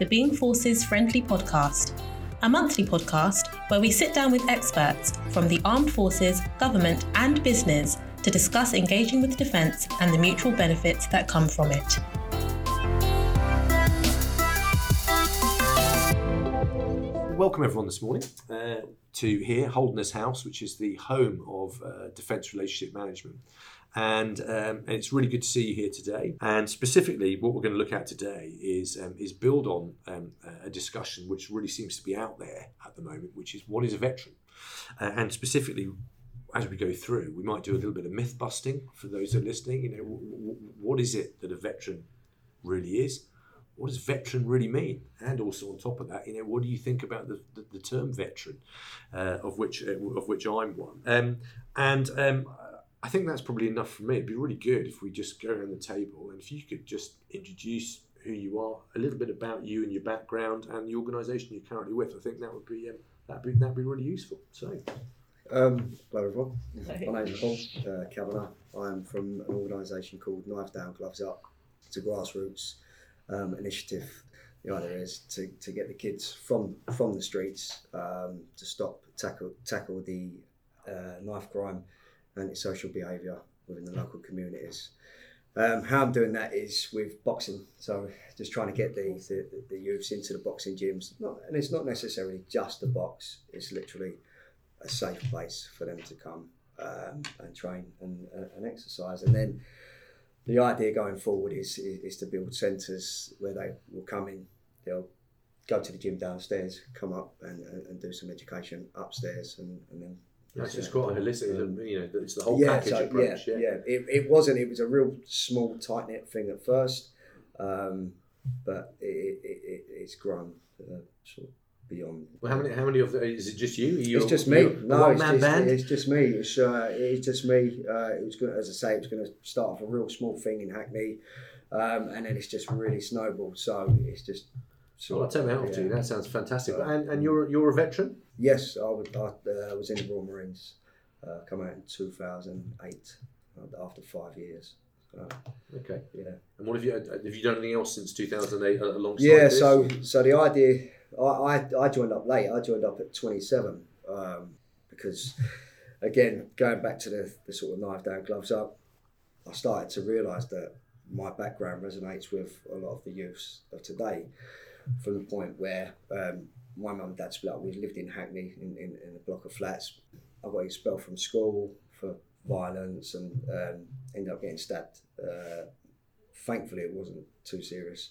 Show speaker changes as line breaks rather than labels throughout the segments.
the Being Forces Friendly Podcast, a monthly podcast where we sit down with experts from the armed forces, government, and business to discuss engaging with defence and the mutual benefits that come from it.
Welcome everyone this morning uh, to here Holderness House, which is the home of uh, Defence Relationship Management. And, um, it's really good to see you here today. And specifically, what we're going to look at today is um, is build on um, a discussion which really seems to be out there at the moment, which is what is a veteran, uh, and specifically. As we go through, we might do a little bit of myth busting for those that are listening. You know, w- w- what is it that a veteran really is? what does veteran really mean? And also on top of that, you know, what do you think about the, the, the term veteran, uh, of which uh, of which I'm one? Um, and um, I think that's probably enough for me. It'd be really good if we just go around the table and if you could just introduce who you are, a little bit about you and your background and the organisation you're currently with. I think that would be um, that'd be that'd be really useful. So.
Um, hello everyone. My name's Paul uh, Kavanagh. I'm from an organisation called Knives Down, Gloves Up. It's a grassroots um, initiative. The idea is to, to get the kids from from the streets um, to stop tackle tackle the uh, knife crime and its social behaviour within the local communities. Um, how I'm doing that is with boxing, so just trying to get the, the, the youths into the boxing gyms. Not, and it's not necessarily just a box; it's literally a safe place for them to come um, and train and, uh, and exercise. And then the idea going forward is, is, is to build centres where they will come in, they'll go to the gym downstairs, come up and, and, and do some education upstairs, and, and then.
That's just quite holistic,
Um,
you know. It's the whole
yeah,
package
so,
approach.
yeah,
Yeah,
yeah. It, it wasn't. It was a real small, tight knit thing at first, um, but it, it, it, it's grown uh, sort of beyond.
Well, how many? How many of the, is it just you? You
It's just me. No, it's just,
band.
it's just me. It's uh, it's just me. Uh, it was to as I say, it was going to start off a real small thing in Hackney, um, and then it's just really snowballed. So it's just.
Well, I'll
of-
my hat to you. That sounds fantastic.
Uh,
and and you're you're a veteran.
Yes, I, would, I uh, was in the Royal Marines. Uh, come out in two thousand eight, uh, after five years. So,
Okay.
yeah.
And what have you have you done anything else since 2008 alongside
Yeah,
this?
so so the idea, I, I, I joined up late. I joined up at 27 um, because, again, going back to the, the sort of knife down, gloves up, I started to realise that my background resonates with a lot of the youths of today from the point where um, my mum and dad split up. We lived in Hackney in, in, in a block of flats. I got expelled from school for violence and um, ended up getting stabbed. Uh, thankfully, it wasn't too serious.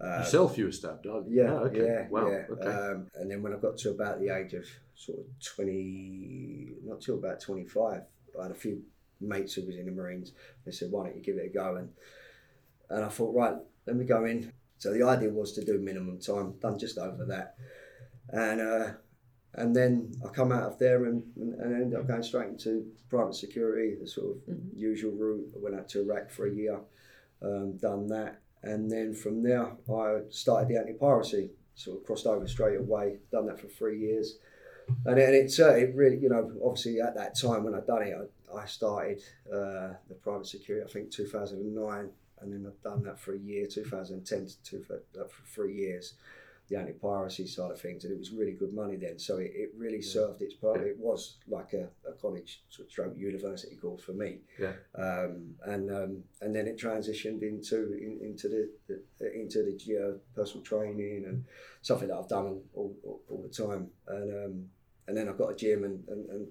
Um,
yourself, you were stabbed. Oh,
yeah,
oh, okay.
yeah,
Wow.
yeah.
Okay.
Um, and then when I got to about the age of sort of twenty, not till about twenty-five, I had a few mates who was in the Marines. They said, "Why don't you give it a go?" And and I thought, right, let me go in. So the idea was to do minimum time. Done just over that, and uh, and then I come out of there and, and, and ended up going straight into private security, the sort of usual route. I went out to Iraq for a year, um, done that, and then from there I started the anti-piracy. Sort of crossed over straight away. Done that for three years, and it's uh, it really you know obviously at that time when I'd done it I, I started uh, the private security I think 2009, and then I've done that for a year 2010 to two, uh, for three years the anti-piracy side of things, and it was really good money then. So it, it really served its purpose. It was like a, a college sort of stroke university course for me.
Yeah.
Um, and um, and then it transitioned into in, into the, the into the personal training and something that I've done all, all, all, the time. And um, and then I've got a gym and, and, and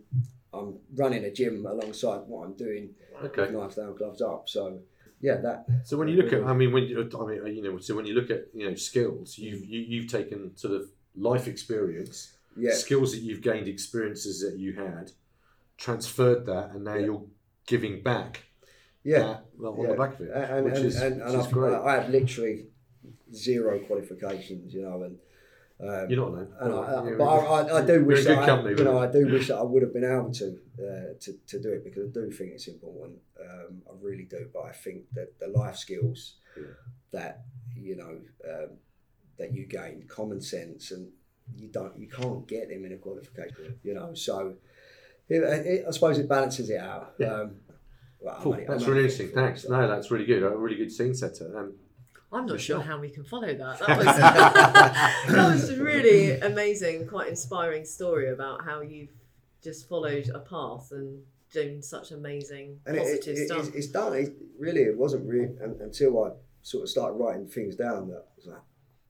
I'm running a gym alongside what I'm doing
okay.
with knives down, gloves up. So yeah, that
So when you look at, I mean, when you, I mean, you know, so when you look at, you know, skills, you've you, you've taken sort of life experience,
yeah.
skills that you've gained, experiences that you had, transferred that, and now
Yeah.
you're giving back.
Yeah,
that, well, on
yeah.
the back of it,
and,
which
and,
is,
and, and
which is
I've,
great.
I have literally zero qualifications, you know, and um,
You're not alone.
and I,
You're-
but I, I, I do wish that
company
I, you know. I do wish that I would have been able to uh, to, to do it because I do think it's important. Um, I really do, but I think that the life skills
Yeah.
that you know um, that you gain, common sense, and you don't you can't get them in a qualification, you know. So it, it, I suppose it balances it out.
Yeah.
Um, well, I'm
Cool.
only-
That's really
only
interesting. Thanks. No, that's really good. A really good scene setter. Um,
I'm not sure how we can follow that. That was, that was a really amazing, quite inspiring story about how you've just followed a path and done such amazing
and it,
positive
it, it,
stuff.
it's, it's done. It, really, it wasn't really until I sort of started writing things down that I was like,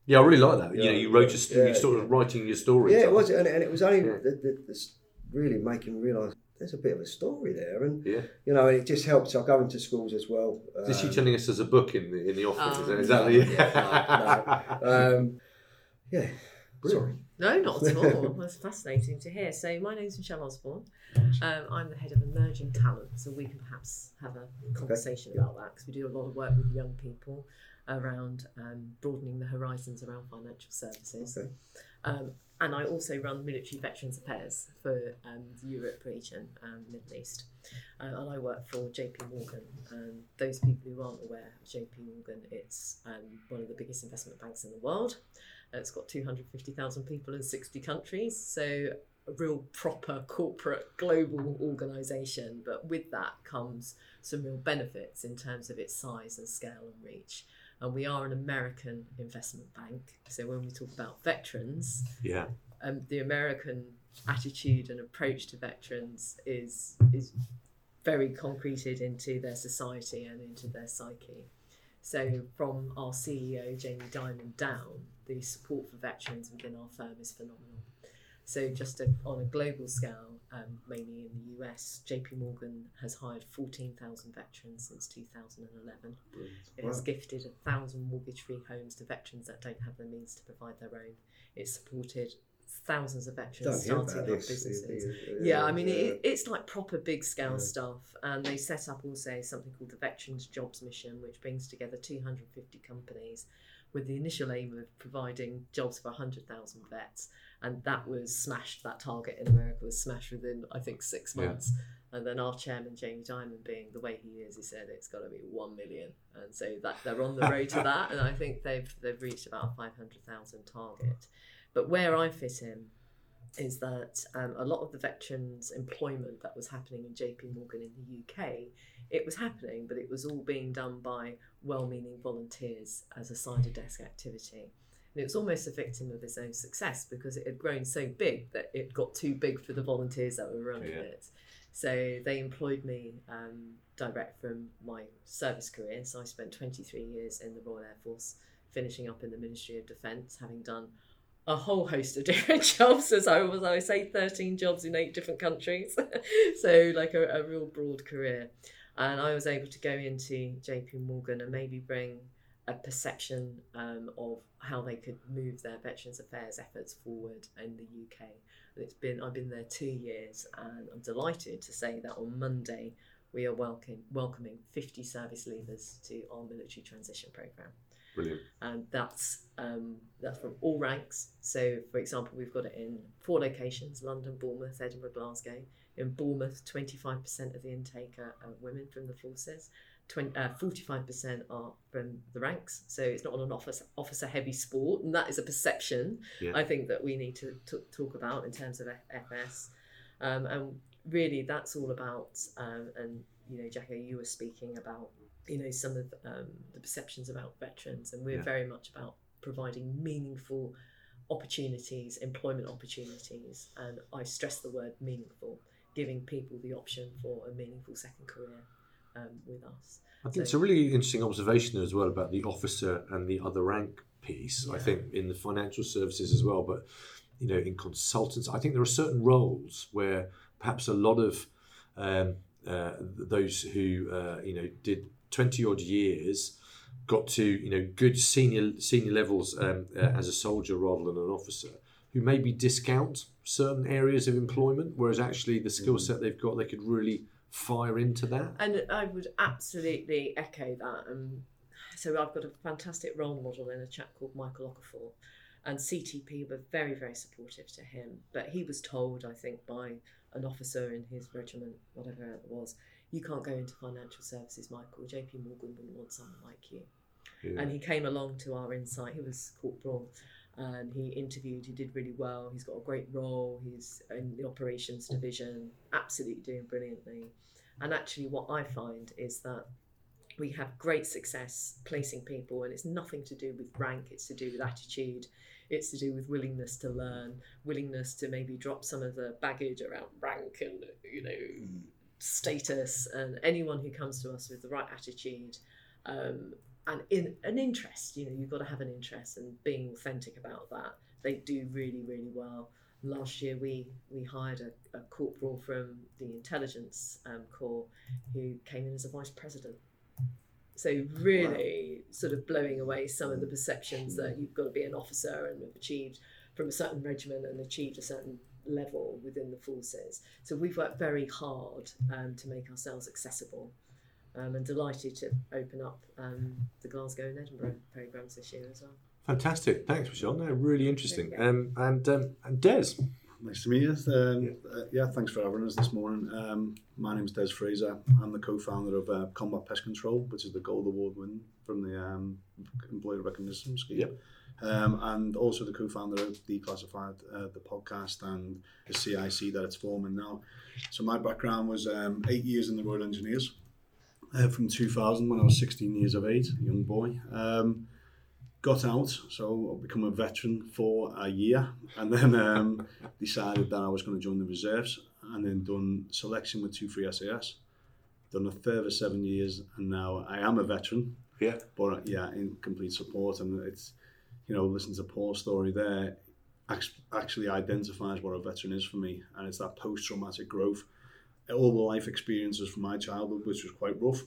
Yeah, I really like that. you know, you wrote your,
Yeah,
you sort of writing your story.
yeah, it was, and, and it was only
Yeah.
the, the, the, really making me realise there's a bit of a story there, and
Yeah.
you know, and it just helps. I go into schools as well.
Is she
um,
telling us there's a book in the in the office?
Um,
is, that, is that the?
no, um, yeah, sorry.
No, not at all. That's fascinating to hear. So, my name's Michelle Osborne. Um, I'm the head of emerging talent, so we can perhaps have a conversation about that because we do a lot of work with young people around um, broadening the horizons around financial services.
Okay.
Um, and I also run military veterans affairs for um, the Europe region and Middle East. Uh, and I work for JP Morgan. And those people who aren't aware of JP Morgan, it's um, one of the biggest investment banks in the world. It's got 250,000 people in 60 countries. So a real proper corporate global organisation. But with that comes some real benefits in terms of its size and scale and reach. And we are an American investment bank. So when we talk about veterans,
yeah.
um, the American attitude and approach to veterans is is very concreted into their society and into their psyche. So from our CEO Jamie Dimon, down, the support for veterans within our firm is phenomenal. So just a, on a global scale, um, mainly in the US, JP Morgan has hired 14,000 veterans since 2011. It has
Wow.
gifted a thousand mortgage-free homes to veterans that don't have the means to provide their own. It's supported thousands of veterans starting up businesses.
Uh,
Yeah, I mean,
uh,
it, it's like proper big scale
Yeah.
stuff. And they set up also something called the Veterans Jobs Mission, which brings together 250 companies with the initial aim of providing jobs for 100,000 vets. And that was smashed, that target in America was smashed within, I think, six
Yeah.
months. And then our chairman, Jamie Dimon, being the way he is, he said it's got to be 1 million. And so that they're on the road to that. And I think they've, they've reached about 500,000 target. But where I fit in is that um, a lot of the veterans' employment that was happening in JP Morgan in the UK, it was happening, but it was all being done by well meaning volunteers as a side of desk activity. And it was almost a victim of its own success because it had grown so big that it got too big for the volunteers that were running
Yeah.
it. So they employed me um, direct from my service career. So I spent 23 years in the Royal Air Force, finishing up in the Ministry of Defence, having done a whole host of different jobs as I was I say 13 jobs in eight different countries. So like a, a real broad career. And I was able to go into JP Morgan and maybe bring a perception um, of how they could move their Veterans Affairs efforts forward in the UK and it's been I've been there two years and I'm delighted to say that on Monday we are welcome, welcoming 50 service leavers to our military transition programme
Brilliant.
and that's um, that's from all ranks. So, for example, we've got it in four locations: London, Bournemouth, Edinburgh, Glasgow. In Bournemouth, twenty-five percent of the intake are, are women from the forces. 20, uh, 45% are from the ranks, so it's not an officer officer heavy sport, and that is a perception
Yeah.
I think that we need to t- talk about in terms of F- FS. Um, and really, that's all about. Um, and you know, Jacko, you were speaking about you know some of um, the perceptions about veterans, and we're
Yeah.
very much about providing meaningful opportunities, employment opportunities, and I stress the word meaningful, giving people the option for a meaningful second career um, with us.
I think it's a really interesting observation as well about the officer and the other rank piece. I think in the financial services as well, but you know, in consultants, I think there are certain roles where perhaps a lot of um, uh, those who uh, you know did twenty odd years got to you know good senior senior levels um, uh, as a soldier rather than an officer, who maybe discount certain areas of employment, whereas actually the skill set they've got, they could really fire into that.
And I would absolutely echo that. Um, so I've got a fantastic role model in a chap called Michael Okafor, and CTP were very, very supportive to him. But he was told, I think, by an officer in his regiment, whatever it was, you can't go into financial services, Michael. JP Morgan wouldn't want someone like you.
Yeah.
And he came along to our insight. He was corporal and he interviewed. He did really well. He's got a great role. He's in the operations division, absolutely doing brilliantly. And actually, what I find is that we have great success placing people, and it's nothing to do with rank, it's to do with attitude, it's to do with willingness to learn, willingness to maybe drop some of the baggage around rank and, you know,
Mm.
Status. And anyone who comes to us with the right attitude um, and in an interest, you know, you've got to have an interest and being authentic about that, they do really, really well. Last year, we we hired a, a corporal from the intelligence um, corps who came in as a vice president. So really, sort of blowing away some of the perceptions that you've got to be an officer and have achieved from a certain regiment and achieved a certain level within the forces. So we've worked very hard um, to make ourselves accessible. Um, and delighted to open up um, the Glasgow and Edinburgh programs this year as well.
Fantastic. Thanks, Michelle. No, really interesting. Um, and um, and Des.
Nice to meet you. Um, uh, yeah, thanks for having us this morning. Um, my is Des Fraser. I'm the co-founder of uh, Combat Pest Control, which is the Gold Award win from the um, Employer Recognition Scheme.
Yep.
Um, and also the co-founder of Declassified, uh, the podcast, and the CIC that it's forming now. So my background was um, eight years in the Royal Engineers uh, from 2000 when I was 16 years of age, a young boy. Um, got out, so I become a veteran for a year, and then um, decided that I was going to join the reserves, and then done selection with two free SAS. Done a further seven years, and now I am a veteran.
Yeah.
But yeah, in complete support, and it's you know, listen to Paul's story there, actually identifies what a veteran is for me, and it's that post-traumatic growth, all the life experiences from my childhood, which was quite rough.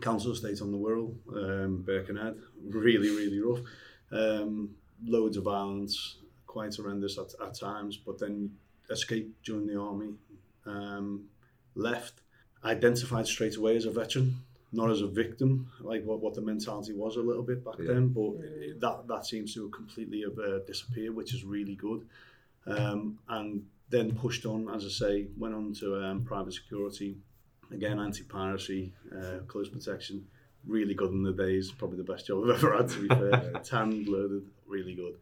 Council estate on the Wirral, um, Birkenhead, really, really rough. Um, loads of violence, quite horrendous at, at times, but then escaped, joined the army, um, left, identified straight away as a veteran, not as a victim, like what, what the mentality was a little bit back
Yeah.
then, but that, that seems to have completely have, uh, disappeared, which is really good. Um, and then pushed on, as I say, went on to um, private security, again anti-piracy, uh, close protection, really good in the days, probably the best job I've ever had to be fair. Tanned, loaded, really good,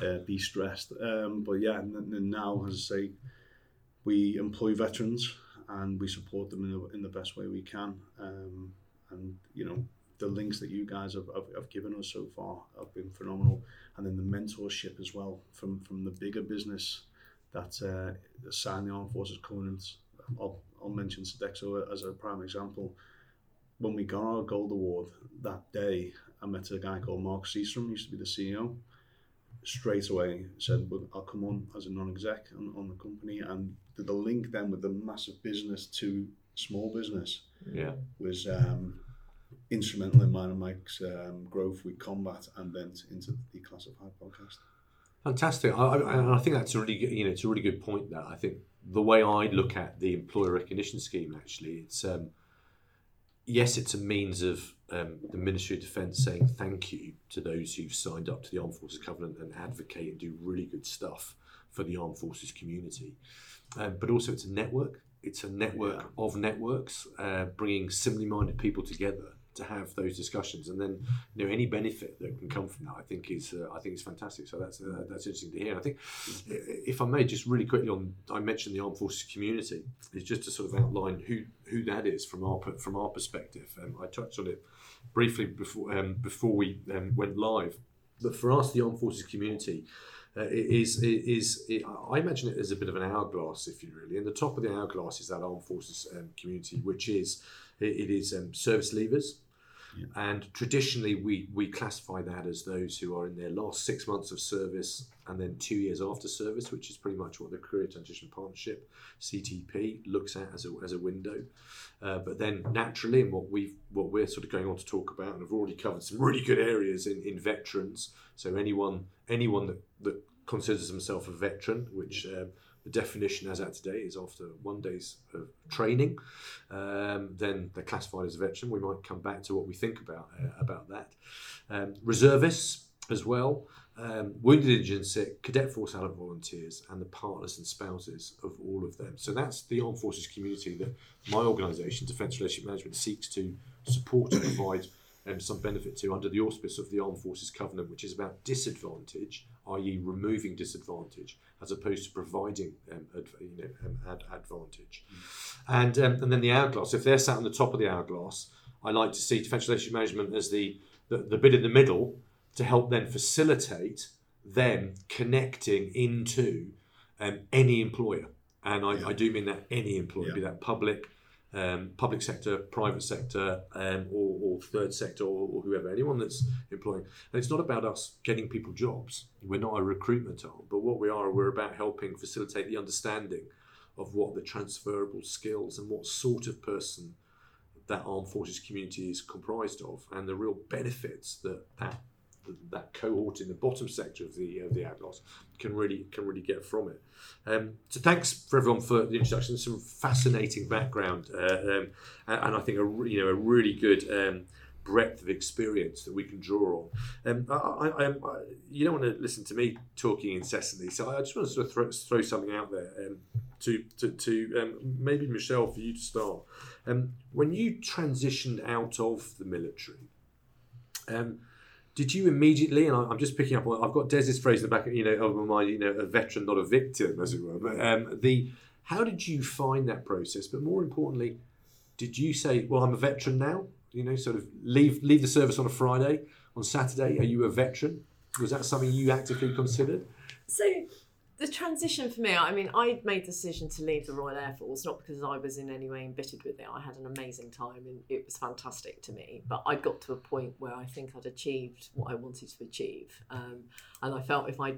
uh, de-stressed. Um, but yeah, and, and now, as I say, we employ veterans and we support them in the, in the best way we can. Um, and you know, the links that you guys have, have, have given us so far have been phenomenal. And then the mentorship as well from, from the bigger business that uh, signed the Armed Forces Covenants. I'll, I'll mention Sodexo as a prime example. When we got our gold award that day, I met a guy called Mark Seastrom, used to be the CEO. Straight away said, well, I'll come on as a non-exec on, on the company. And the, the link then with the massive business to small business
Yeah.
was um, instrumental in mine and Mike's um, growth with combat and then into the Declassified podcast.
Fantastic. I, I, I think that's a really good, you know, it's a really good point there. I think the way I look at the employer recognition scheme, actually, it's um, yes, it's a means of um, the Ministry of Defence saying thank you to those who've signed up to the Armed Forces Covenant and advocate and do really good stuff for the Armed Forces community. Um, but also, it's a network. It's a network
Yeah.
of networks, uh, bringing similarly minded people together to have those discussions, and then you know any benefit that can come from that, I think is uh, I think is fantastic. So that's uh, that's interesting to hear. I think if I may just really quickly on, I mentioned the armed forces community is just to sort of outline who who that is from our from our perspective. Um, I touched on it briefly before um, before we um, went live, but for us, the armed forces community. Uh, it is it is it, I imagine it as a bit of an hourglass, if you really. And the top of the hourglass is that armed forces um, community, which is it, it is um, service leavers, and traditionally, we, we classify that as those who are in their last six months of service and then two years after service, which is pretty much what the Career Transition Partnership (CTP) looks at as a, as a window. Uh, but then naturally, and what we what we're sort of going on to talk about, and have already covered some really good areas in, in veterans. So anyone anyone that, that considers themselves a veteran, which um, the definition as at today is after one day's of training, um, then they're classified as a veteran. We might come back to what we think about uh, about that. Um, reservists as well, um, wounded, injured, and sick, cadet force allied volunteers, and the partners and spouses of all of them. So that's the armed forces community that my organisation, Defence Relationship Management, seeks to support and provide um, some benefit to under the auspice of the Armed Forces Covenant, which is about disadvantage, i.e., removing disadvantage, as opposed to providing um, ad, you know, um, ad, advantage. And um, and then the hourglass. If they're sat on the top of the hourglass, I like to see defence relationship management as the, the, the bit in the middle to help then facilitate them connecting into um, any employer. And I, I, do mean that any employer, yeah. be that public, um, public sector, private sector, um, or, or, third sector, or, or, whoever, anyone that's employing. And it's not about us getting people jobs. We're not a recruitment arm, but what we are, we're about helping facilitate the understanding of what the transferable skills and what sort of person that armed forces community is comprised of, and the real benefits that that that cohort in the bottom sector of the of the outlaws can really can really get from it. Um, so thanks for everyone for the introduction. Some fascinating background, uh, um, and, and, I think a you know a really good. Um, breadth of experience that we can draw on. Um, I, I, I, you don't want to listen to me talking incessantly, so I just want to sort of throw, throw something out there um, to to, to um, maybe Michelle for you to start. When you transitioned out of the military, um, did you immediately? And I'm just picking up. I've got Des's phrase in the back, you know, of my. You know, a veteran, not a victim, as it were. But um, the how did you find that process? But more importantly, did you say, "Well, I'm a veteran now"? You know, sort of leave leave the service on a Friday. On Saturday, are you a veteran? Was that something you actively considered?
So the transition for me, I mean, I made the decision to leave the Royal Air Force, not because I was in any way embittered with it. I had an amazing time and it was fantastic to me. But I got to a point where I think I'd achieved what I wanted to achieve. Um, and I felt if I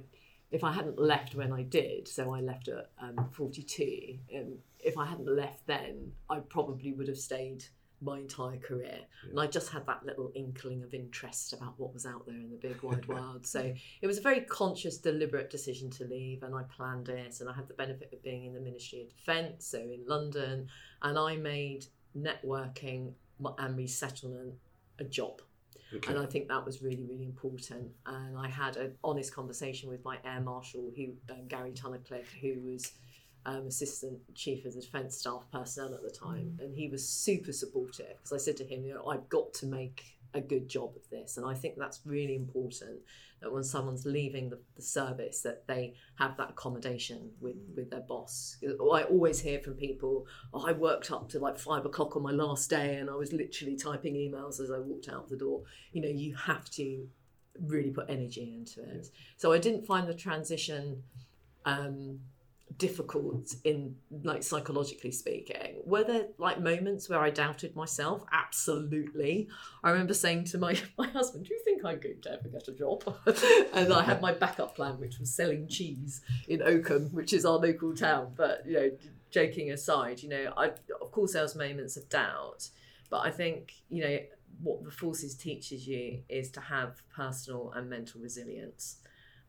if I hadn't left when I did, so I left at um, 42, um, if I hadn't left then, I probably would have stayed my entire career. Yeah. And I just had that little inkling of interest about what was out there in the big wide world. So it was a very conscious, deliberate decision to leave, and I planned it. And I had the benefit of being in the Ministry of Defence, so in London, and I made networking and resettlement a job. Okay. And I think that was really, really important. And I had an honest conversation with my Air Marshal, who um, Gary Tunnicliffe, who was um, assistant chief of the defence staff personnel at the time, and he was super supportive because I said to him, you know, I've got to make a good job of this, and I think that's really important that when someone's leaving the, the service that they have that accommodation with with their boss. I always hear from people, oh, I worked up to like five o'clock on my last day, and I was literally typing emails as I walked out the door. You know, you have to really put energy into it. So I didn't find the transition. Um, difficult in like psychologically speaking. Were there like moments where i doubted myself? Absolutely. I remember saying to my my husband do you think i'm going to ever get a job? And i had my backup plan which was selling cheese in oakham which is our local town. But you know joking aside you know i of course there was moments of doubt. But i think you know what the forces teaches you is to have personal and mental resilience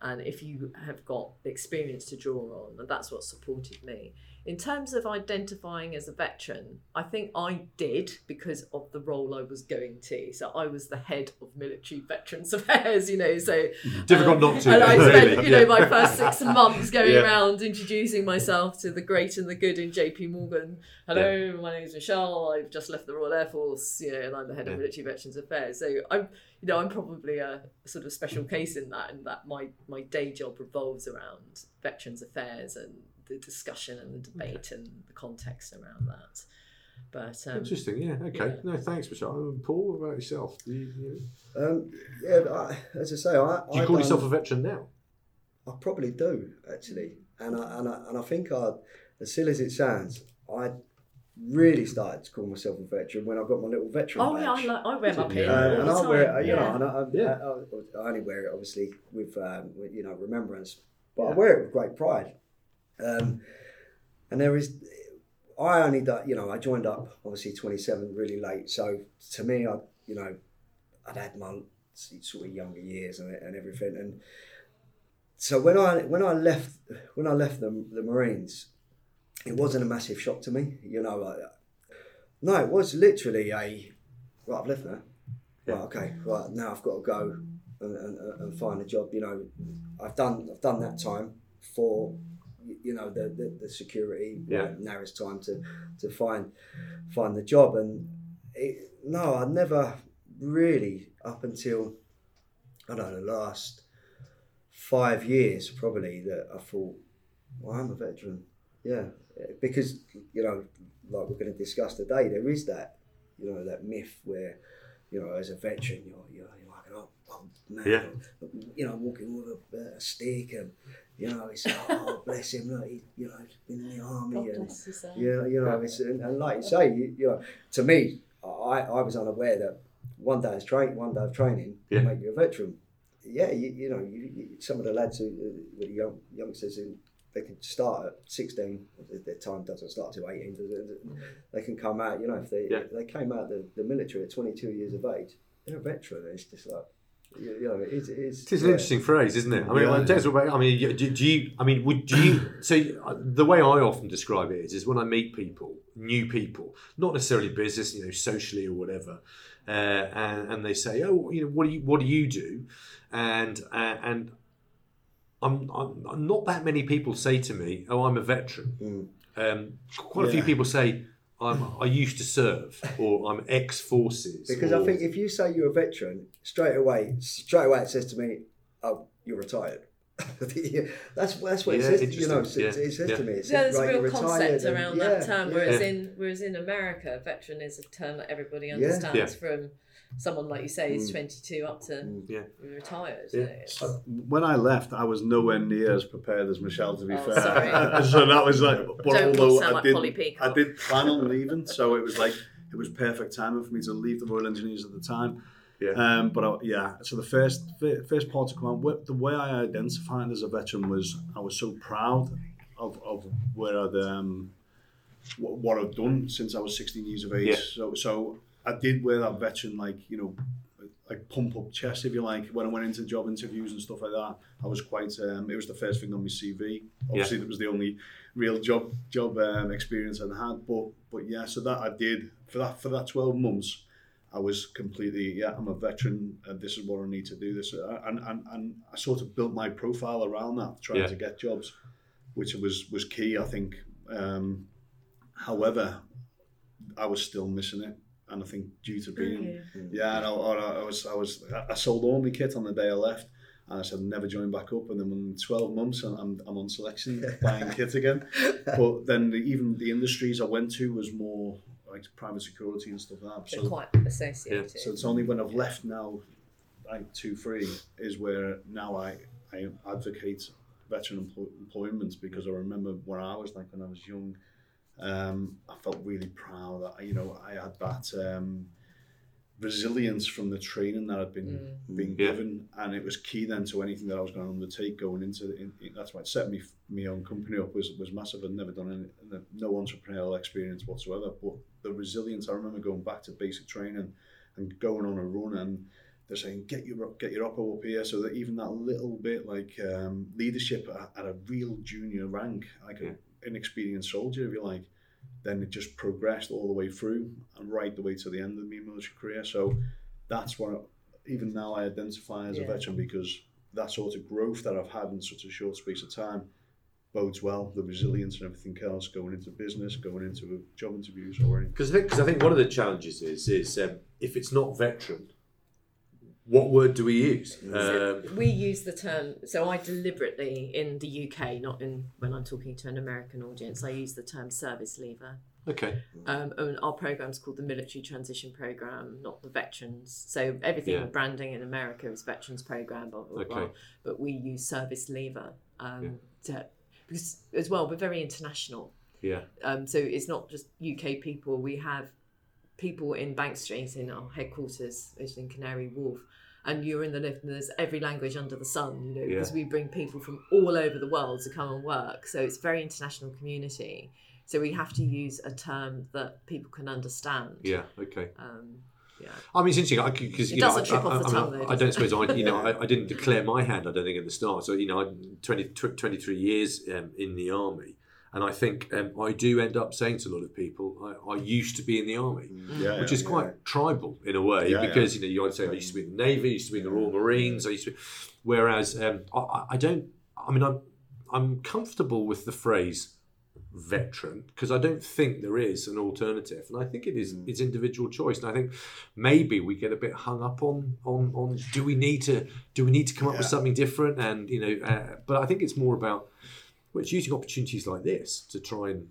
and if you have got experience to draw on and that's what supported me in terms of identifying as a veteran i think i did because of the role i was going to. So i was the head of military veterans affairs you know so
difficult um, not to.
and i spent you know my first six months going yeah. around introducing myself to the great and the good in jp morgan. Hello yeah. my name is michelle. I've just left the royal air force you know and i'm the head yeah. of military veterans affairs. So i'm you know, I'm probably a, sort of special case in that, and that my my day job revolves around veterans affairs and the discussion and the debate and the context around that. But um,
interesting, yeah. Okay, yeah. no, thanks, Michelle. Um, Paul, what about yourself? Do you,
you um, yeah, I, as I say, I
do you
I
call yourself a veteran now?
I probably do actually, and I and I, and I think I, as silly as it sounds, I really started to call myself a veteran when I got my little veteran
oh,
badge.
yeah, I, like, I wear my pin.
Uh, and
I
wear it, you
yeah.
know, and I, I,
yeah.
I, I, only wear it obviously with, um, with you know, remembrance, but yeah. I wear it with great pride. Um, and there is, I only, you know, I joined up obviously 27 really late. So to me, I, you know, I'd had my sort of younger years and, and everything. And so when I, when I left, when I left the, the Marines, it wasn't a massive shock to me. You know, I, no, it was literally a right. I've left now. Right, okay, right now I've got to go and, and, and find a job. You know, I've done I've done that time for you know the the, the security.
Yeah.
now it's time to to find find the job. And it, no, I never really up until I don't know the last five years probably that I thought, well, I'm a veteran. Yeah, because you know, like we're going to discuss today, there is that you know that myth where you know as a veteran you're you're, you're like oh, oh man
Yeah.
you know walking with a, a stick and you know it's oh bless him look he, you know he's been in the army
God
and
bless his soul.
yeah, you know, it's, and, and like you say, you, you know, to me, I, I was unaware that one day of training, one day of training
Yeah.
make you a veteran. Yeah, you, you know, you, you, some of the lads who, uh, the young youngsters who they can start at sixteen. Their- Their time doesn't start till eighteen. does? They can come out. You know, if they
Yeah.
if they came out the, the military at twenty two years of age, they're a veteran. It's just like, you, you know, it's it's.
An
yeah.
interesting phrase, isn't it? I mean,
Yeah.
about- I mean, do, do you? I mean, would do you? So uh, the way I often describe it is, is when I meet people, new people, not necessarily business, you know, socially or whatever, uh, and, and they say, "Oh, you know, what do you what do you do?" And uh, and I'm, I'm, not that many people say to me, "Oh, I'm a veteran."
Mm.
Um, quite a few people say, "I'm I used to serve," or "I'm ex forces."
Because I think if you say you're a veteran, straight away, straight away it says to me, "Oh, you're retired." that's that's what it says. You know,
interesting.
it, it says
Yeah,
to me. It says,
Yeah, there's
right,
a real
retired
concept
and-
around
yeah,
that term, whereas
Yeah.
in whereas in America, veteran is a term that everybody
Yeah.
understands
Yeah.
from someone like you say is
Mm.
22 up to
Mm.
Yeah.
retired.
Yeah.
It's-
When I left, I was nowhere near as prepared as Michelle. To be
Oh,
fair, so that was like. But
Don't
although
sound
I
like
did,
Polly Peacock.
I did plan on leaving, so it was like it was perfect timing for me to leave the Royal Engineers at the time.
Yeah.
Um, but I, yeah, so the first first part to come out, the way I identified as a veteran was I was so proud of, of where I'd um, what, what I'd done since I was 16 years of age.
Yeah.
So so I did wear that veteran like you know like pump up chest if you like when I went into job interviews and stuff like that. I was quite um, it was the first thing on my CV. Obviously, it was the only real job job um, experience I'd had. But but yeah, so that I did for that for that 12 months. I was completely yeah. I'm a veteran, and this is what I need to do. This uh, and and, and I sort of built my profile around that, trying
Yeah.
to get jobs, which was was key. I think. Um, however, I was still missing it, and I think due to being
Okay.
yeah, and I, I, I was I was I sold all my kit on the day I left. And I said never join back up, and then in twelve months, I'm- I'm, I'm on selection buying kit again. But then the, even the industries I went to was more like private security and stuff like that.
So
So
quite associated.
so it's only when I've left now, like two three, is where now I I advocate veteran employ- employment because I remember when I was like when I was young, um, I felt really proud that you know I had that um, resilience from the training that I'd been
Mm.
been
Yeah.
given, and it was key then to anything that I was going to undertake going into. In, in, that's why it set me my own company up was was massive. I'd never done any, no entrepreneurial experience whatsoever, but the resilience. I remember going back to basic training and going on a run and they're saying get your get your upper up here so that even that little bit like um, leadership at, at a real junior rank like
Yeah.
An inexperienced soldier if you like then it just progressed all the way through and right the way to the end of my military career. So that's what even now I identify as a veteran because that sort of growth that I've had in such a short space of time bodes well. The resilience and everything else going into business going into job interviews or anything
Because I, think- 'cause I think one of the challenges is is um, if it's not veteran, what word do we use?
So
Um,
we use the term. So I deliberately in the UK, not in when I'm talking to an American audience, I use the term service leaver.
okay,
Um, and our program's called the Military Transition Program, not the Veterans. So everything
Yeah.
branding in America is Veterans Program, blah, blah, blah.
Okay.
But we use service leaver um, to, because as well we're very international.
yeah,
Um, so it's not just UK people. We have people in Bank Street in our headquarters, which is in Canary Wharf, and you're in the lift, and there's every language under the sun. You know,
Yeah.
because we bring people from all over the world to come and work. So it's a very international community. So we have to use a term that people can understand.
yeah, okay.
Um, yeah.
I mean, it's interesting because you know, I, I,
tongue, though,
I don't suppose I, you know, I, I didn't declare my hand. I don't think at the start. So you know, I'm 20, 23 years um, in the army, and I think um, I do end up saying to a lot of people, I, I used to be in the army.
yeah
which
yeah.
is quite tribal in a way
Yeah,
because you know you might say I used to be in the navy, I used to be in the Royal Marines, I used to. Be, whereas um, I- I, I don't. I mean, I'm I'm comfortable with the phrase veteran because I don't think there is an alternative, and I think it is it's individual choice. And I think maybe we get a bit hung up on on on do we need to do we need to come up with something different, and you know, uh, but I think it's more about well, it's using opportunities like this to try and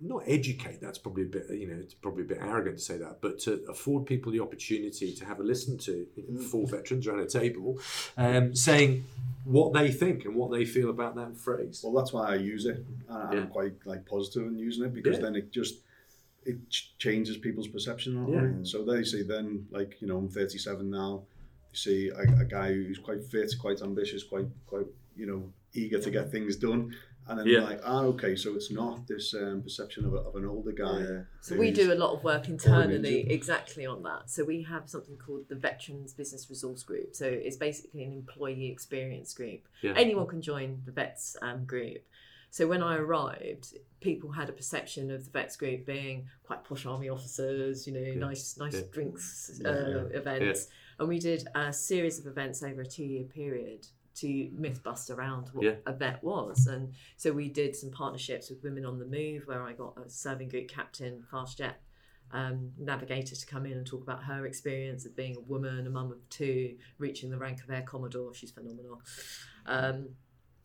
not educate that's probably a bit you know it's probably a bit arrogant to say that but to afford people the opportunity to have a listen to you know, four veterans around a table um, saying what they think and what they feel about that phrase
Well, that's why I use it, and
Yeah.
I'm quite like positive in using it because
Yeah.
then it just it ch- changes people's perception
Yeah.
it. So they see then, like you know, I'm 37 now. You see a, a guy who's quite fit, quite ambitious, quite quite you know eager to get things done, and then
Yeah.
like, ah, okay, so it's not this um, perception of, a, of an older guy.
Yeah.
So we do a lot of work internally exactly on that. So we have something called the Veterans Business Resource Group. So it's basically an employee experience group.
Yeah.
Anyone can join the Vets um, group. So when I arrived, people had a perception of the Vets group being quite posh army officers, you know, nice nice
Yeah.
drinks uh,
yeah.
events. And we did a series of events over a two year period to myth bust around what
Yeah.
a vet was. And so we did some partnerships with Women on the Move, where I got a serving group captain, fast jet um, navigator to come in and talk about her experience of being a woman, a mum of two, reaching the rank of air commodore. She's phenomenal. Um,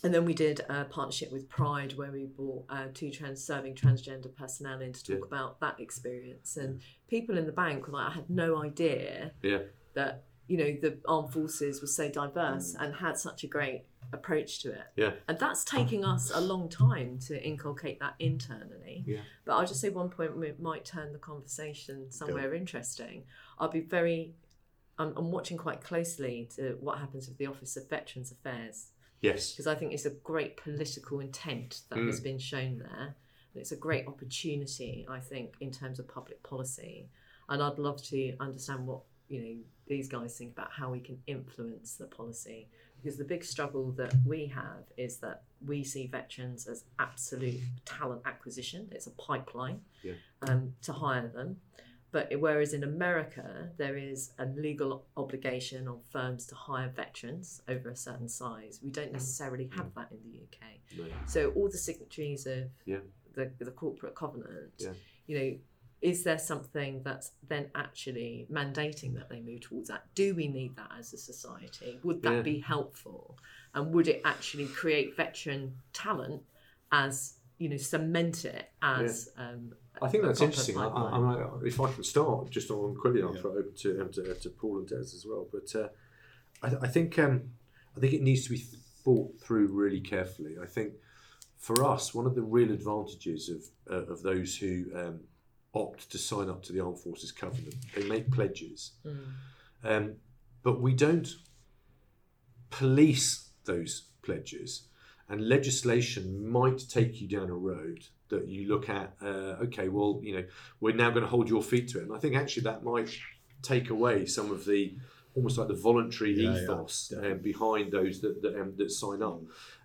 and then we did a partnership with Pride, where we brought uh, two trans serving transgender personnel in to talk
Yeah.
about that experience. And people in the bank were like, I had no idea
yeah
that you know the armed forces was so diverse and had such a great approach to it
yeah
and that's taking us a long time to inculcate that internally
Yeah.
but i'll just say one point we might turn the conversation somewhere interesting i'll be very I'm, I'm watching quite closely to what happens with the office of veterans affairs
yes
because I think it's a great political intent that has
Mm.
been shown there. And it's a great opportunity, I think, in terms of public policy. And I'd love to understand what you know these guys think about how we can influence the policy. Because the big struggle that we have is that we see veterans as absolute talent acquisition. It's a pipeline
Yeah.
um, to hire them. But whereas in America, there is a legal obligation on firms to hire veterans over a certain size, we don't necessarily have that in the UK.
no.
So all the signatories of
Yeah.
the, the corporate covenant,
Yeah.
you know, is there something that's then actually mandating that they move towards that? Do we need that as a society? Would that
Yeah.
be helpful? And would it actually create veteran talent as you know cement it as um,
I think
a
that's interesting. I, I,
pipeline?
I, if I can start just on quickly, I'll
Yeah.
throw it over to, um, to, to Paul and Des as well. But uh, I, I think um, I think it needs to be thought through really carefully. I think for us, one of the real advantages of uh, of those who um, opt to sign up to the Armed Forces Covenant, they make pledges,
Mm.
um, but we don't police those pledges. And legislation might take you down a road that you look at. Uh, okay, well, you know, we're now going to hold your feet to it, and I think actually that might take away some of the almost like the voluntary
Yeah, yeah,
ethos um, behind those that that, um, that sign up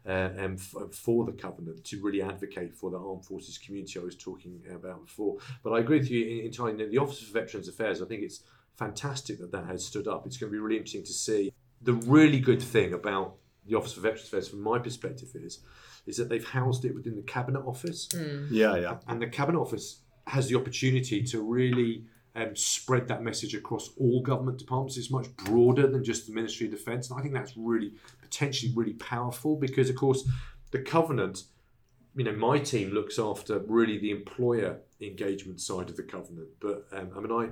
uh, um, f- for the covenant to really advocate for the armed forces community I was talking about before. But I agree with you entirely. The Office for Veterans Affairs, I think it's fantastic that that has stood up. It's going to be really interesting to see. The really good thing about the Office for Veterans Affairs, from my perspective, is is that they've housed it within the Cabinet Office
Yeah, yeah.
and the cabinet office has the opportunity to really um, spread that message across all government departments. It's much broader than just the Ministry of Defence, and I think that's really potentially really powerful because, of course, the covenant. You know, my team looks after really the employer engagement side of the covenant, but um, I mean, I.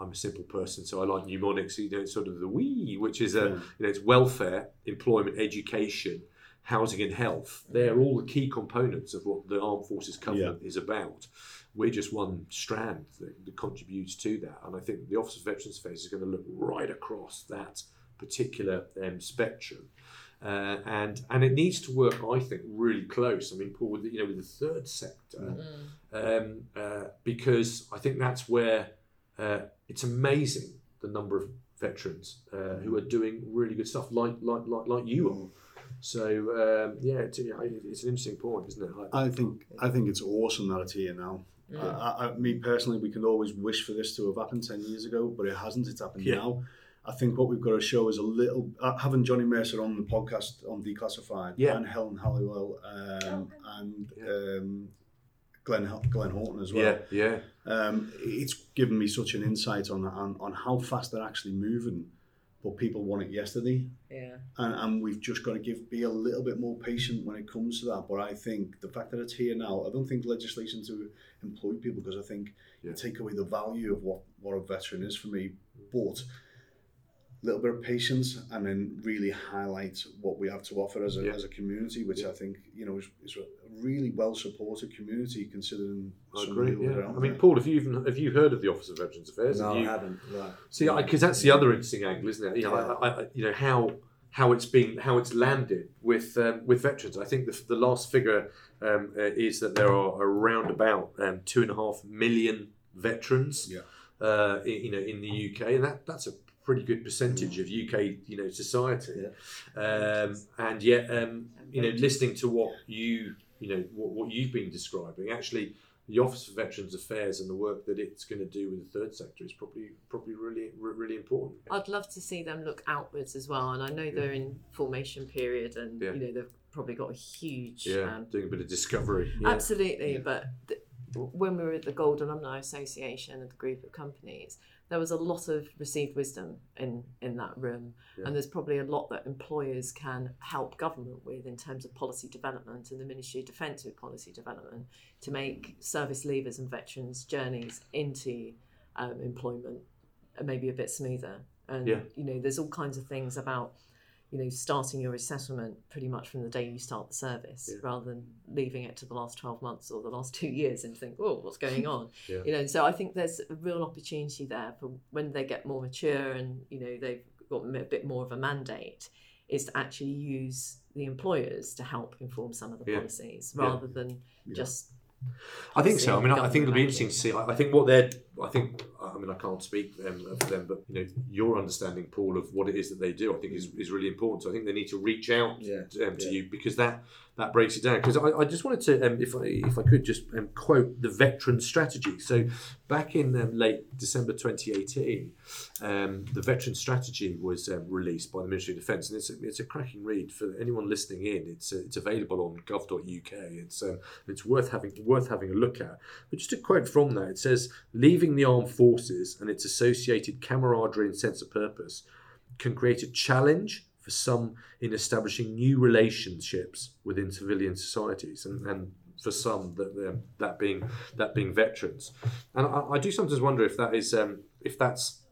I'm a simple person, so I like mnemonics. You know, sort of the we, which is a,
Yeah.
you know, it's welfare, employment, education, housing, and health. They're all the key components of what the Armed Forces Covenant is about. We're just one strand that, that contributes to that, and I think the Office of Veterans Affairs is going to look right across that particular um, spectrum. Uh, and and it needs to work, I think, really close. I mean, Paul, with the, you know, with the third sector, um, uh, because I think that's where uh, it's amazing the number of veterans uh, who are doing really good stuff, like like like, like you are. So um, yeah, it's, it's an interesting point, isn't it? I,
I think I think it's awesome that it's here now. I, I, I- me personally, we can always wish for this to have happened ten years ago, but it hasn't. It's happened
Yeah.
now. I think what we've got to show is a little uh, having Johnny Mercer on the podcast on Declassified
Yeah.
and Helen Halliwell um, and
Yeah.
um, Glenn Glenn Haughton as well.
yeah, yeah,
Um, it's given me such an insight on, on on how fast they're actually moving but people want it yesterday,
Yeah.
and, and we've just got to give be a little bit more patient when it comes to that. But I think the fact that it's here now, I don't think legislation to employ people because I think
Yeah.
you take away the value of what what a veteran is for me. But a little bit of patience and then really highlight what we have to offer as a,
Yeah.
as a community, which I think you know is, is a really well supported community considering.
I agree.
of the other
Yeah.
out
I mean,
there.
Paul, have you even have you heard of the Office of Veterans Affairs?
No,
Have
I
you,
haven't. No.
See, because that's the other interesting angle, isn't it? You know,
Yeah.
I, I, you know how how it's been how it's landed with um, with veterans. I think the, the last figure um, uh, is that there are around about um, two and a half million veterans.
Yeah.
Uh, i- you know, in the UK, and that that's a pretty good percentage of UK you know society. Um, and yet, um, you know, listening to what you you know what, what you've been describing, actually, the Office of Veterans Affairs and the work that it's going to do with the third sector is probably probably really really important.
I'd love to see them look outwards as well. And I know they're in formation period, and
Yeah.
you know they've probably got a huge.
Yeah,
Um,
doing a bit of discovery. Yeah.
Absolutely, but th- when we were at the Gold Alumni Association and the group of companies, there was a lot of received wisdom in in that room,
Yeah.
and there's probably a lot that employers can help government with in terms of policy development and the Ministry of Defence with policy development to make service leavers and veterans' journeys into um, employment maybe a bit smoother. And
Yeah.
you know, there's all kinds of things about you know, starting your resettlement pretty much from the day you start the service
Yeah.
rather than leaving it to the last 12 months or the last two years and think, oh, what's going on?
Yeah.
You know, so I think there's a real opportunity there for when they get more mature and, you know, they've got a bit more of a mandate is to actually use the employers to help inform some of the
Yeah.
policies rather than just
I think so. I mean, I, think it'll be interesting to see. I, I think what they're. I think. I mean, I can't speak um, for them, but you know, your understanding, Paul, of what it is that they do, I think is, is really important. So I think they need to reach out
Yeah,
um, to
yeah.
you because that that breaks it down. Because I, I just wanted to, um, if I if I could just um, quote the veteran strategy. So back in um, late December 2018, um, the veteran strategy was um, released by the Ministry of Defence, and it's a, it's a cracking read for anyone listening in. It's uh, it's available on gov.uk. It's um, it's worth having worth having a look at. But just a quote from that, it says, "Leaving the armed forces and its associated camaraderie and sense of purpose can create a challenge." For some in establishing new relationships within civilian societies, and, and for some that um, that being that being veterans, and I, I do sometimes wonder if that is um, if that's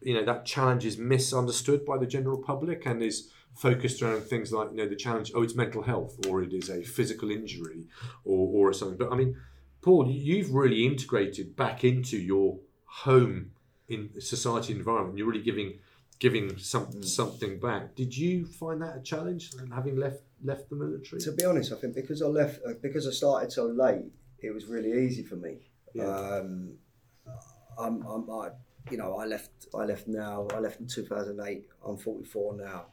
you know that challenge is misunderstood by the general public and is focused around things like you know the challenge oh it's mental health or it is a physical injury or or something. But i mean paul you've really integrated back into your home in society environment. You're really giving giving some, something back did you find that a challenge having left left the military
To be honest, I think because I left, uh, because I started so late, it was really easy for me.
Yeah.
Um, I'm, I'm, I, you know, I left, I left now. I left in 2008. I'm 44 now,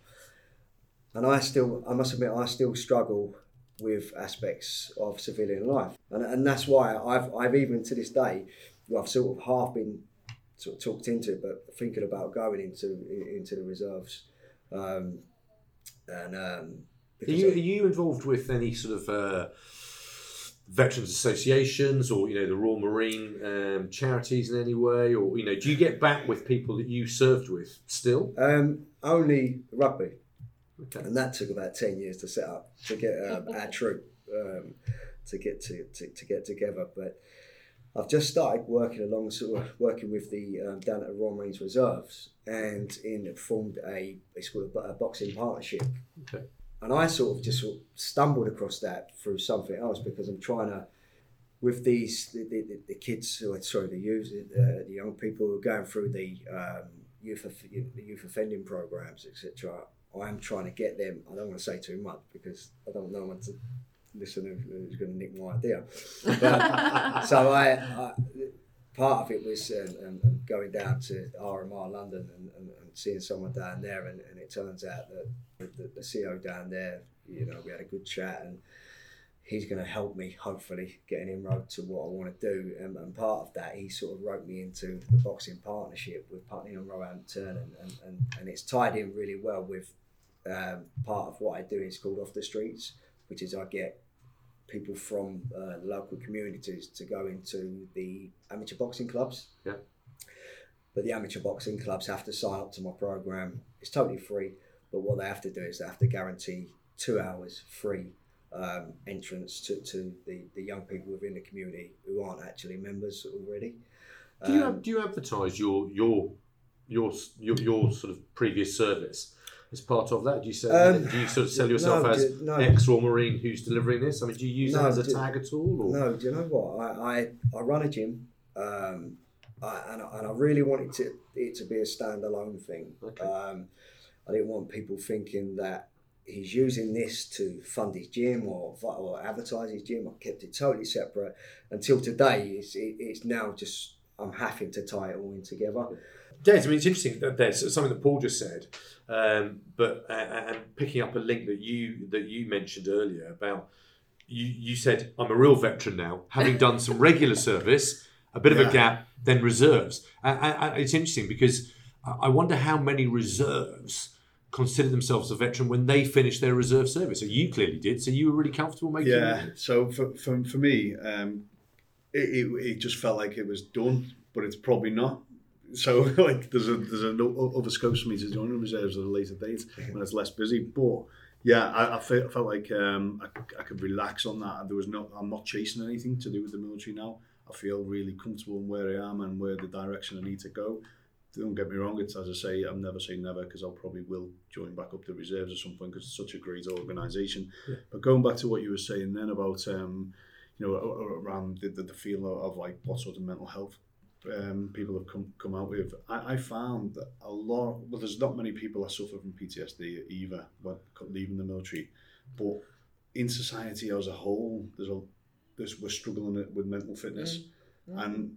and I still, I must admit, I still struggle with aspects of civilian life, and, and that's why I've, I've even to this day, I've sort of half been sort of talked into, it, but thinking about going into into the reserves, um, and um,
Are you, are you involved with any sort of uh, veterans associations or you know the Royal Marine um, charities in any way, or you know do you get back with people that you served with still?
Um, only rugby,
Okay.
and that took about ten years to set up to get um, our troop um, to get to, to, to get together. But I've just started working along, sort of working with the um, down at the Royal Marines Reserves, and in formed a it's called a, a boxing partnership.
Okay.
And I sort of just sort of stumbled across that through something else because I'm trying to with these the, the, the kids or sorry the youth uh, the young people who are going through the um, youth the youth offending programs etc I'm trying to get them I don't want to say too much because I don't know when to listen who- who's going to nick my idea but, so I, I part of it was um, um, going down to RMR London and, and, and seeing someone down there and, and it turns out that the, the CEO down there you know we had a good chat and he's going to help me hopefully get an inroad to what I want to do. And, and part of that, he sort of wrote me into the boxing partnership with Putney and Roehampton, and, and, and, and it's tied in really well with um, part of what I do is called Off the Streets, which is I get people from uh, local communities to go into the amateur boxing clubs.
Yeah.
but the amateur boxing clubs have to sign up to my program. It's totally free, but what they have to do is they have to guarantee two hours free um, entrance to, to the, the young people within the community who aren't actually members already.
Do you
Um,
have, do you advertise your your your your, your sort of previous service as part of that? Do you sell,
Um,
do you sort of sell yourself
no,
as
no.
ex Royal Marine who's delivering this? I mean, do you use
No,
that as a
do-
tag at all? Or?
No, do you know what? I, I, I run a gym, um, I, and, I, and I really wanted to, it to be a standalone thing.
Okay.
Um, I didn't want people thinking that he's using this to fund his gym or, or advertise his gym. I kept it totally separate until today. It's, it, it's now just, I'm having to tie it all in together.
Des, I mean, it's interesting that there's something that Paul just said, um, but uh, and picking up a link that you that you mentioned earlier about you you said I'm a real veteran now, having done some regular service, a bit of a gap, then reserves. And, and- and it's interesting because I wonder how many reserves consider themselves a veteran when they finish their reserve service. So you clearly did. So you were really comfortable making.
Yeah. So for, for, for me, um, it, it, it just felt like it was done, but it's probably not. So like there's a there's a no other scopes for me to join the reserves at a later date when it's less busy. But yeah, I, I felt, felt like um, I, I could relax on that. There was no I'm not chasing anything to do with the military now. I feel really comfortable in where I am and where the direction I need to go. Don't get me wrong. It's as I say, I'm never saying never because I'll probably will join back up the reserves at some point because it's such a great organisation. But going back to what you were saying then about um, you know around the, the, the feel of, of like what sort of mental health um, people have come come out with, I, I found that a lot. Well, there's not many people that suffer from PTSD either when leaving the military, but in society as a whole, there's a there's we're struggling with mental fitness, and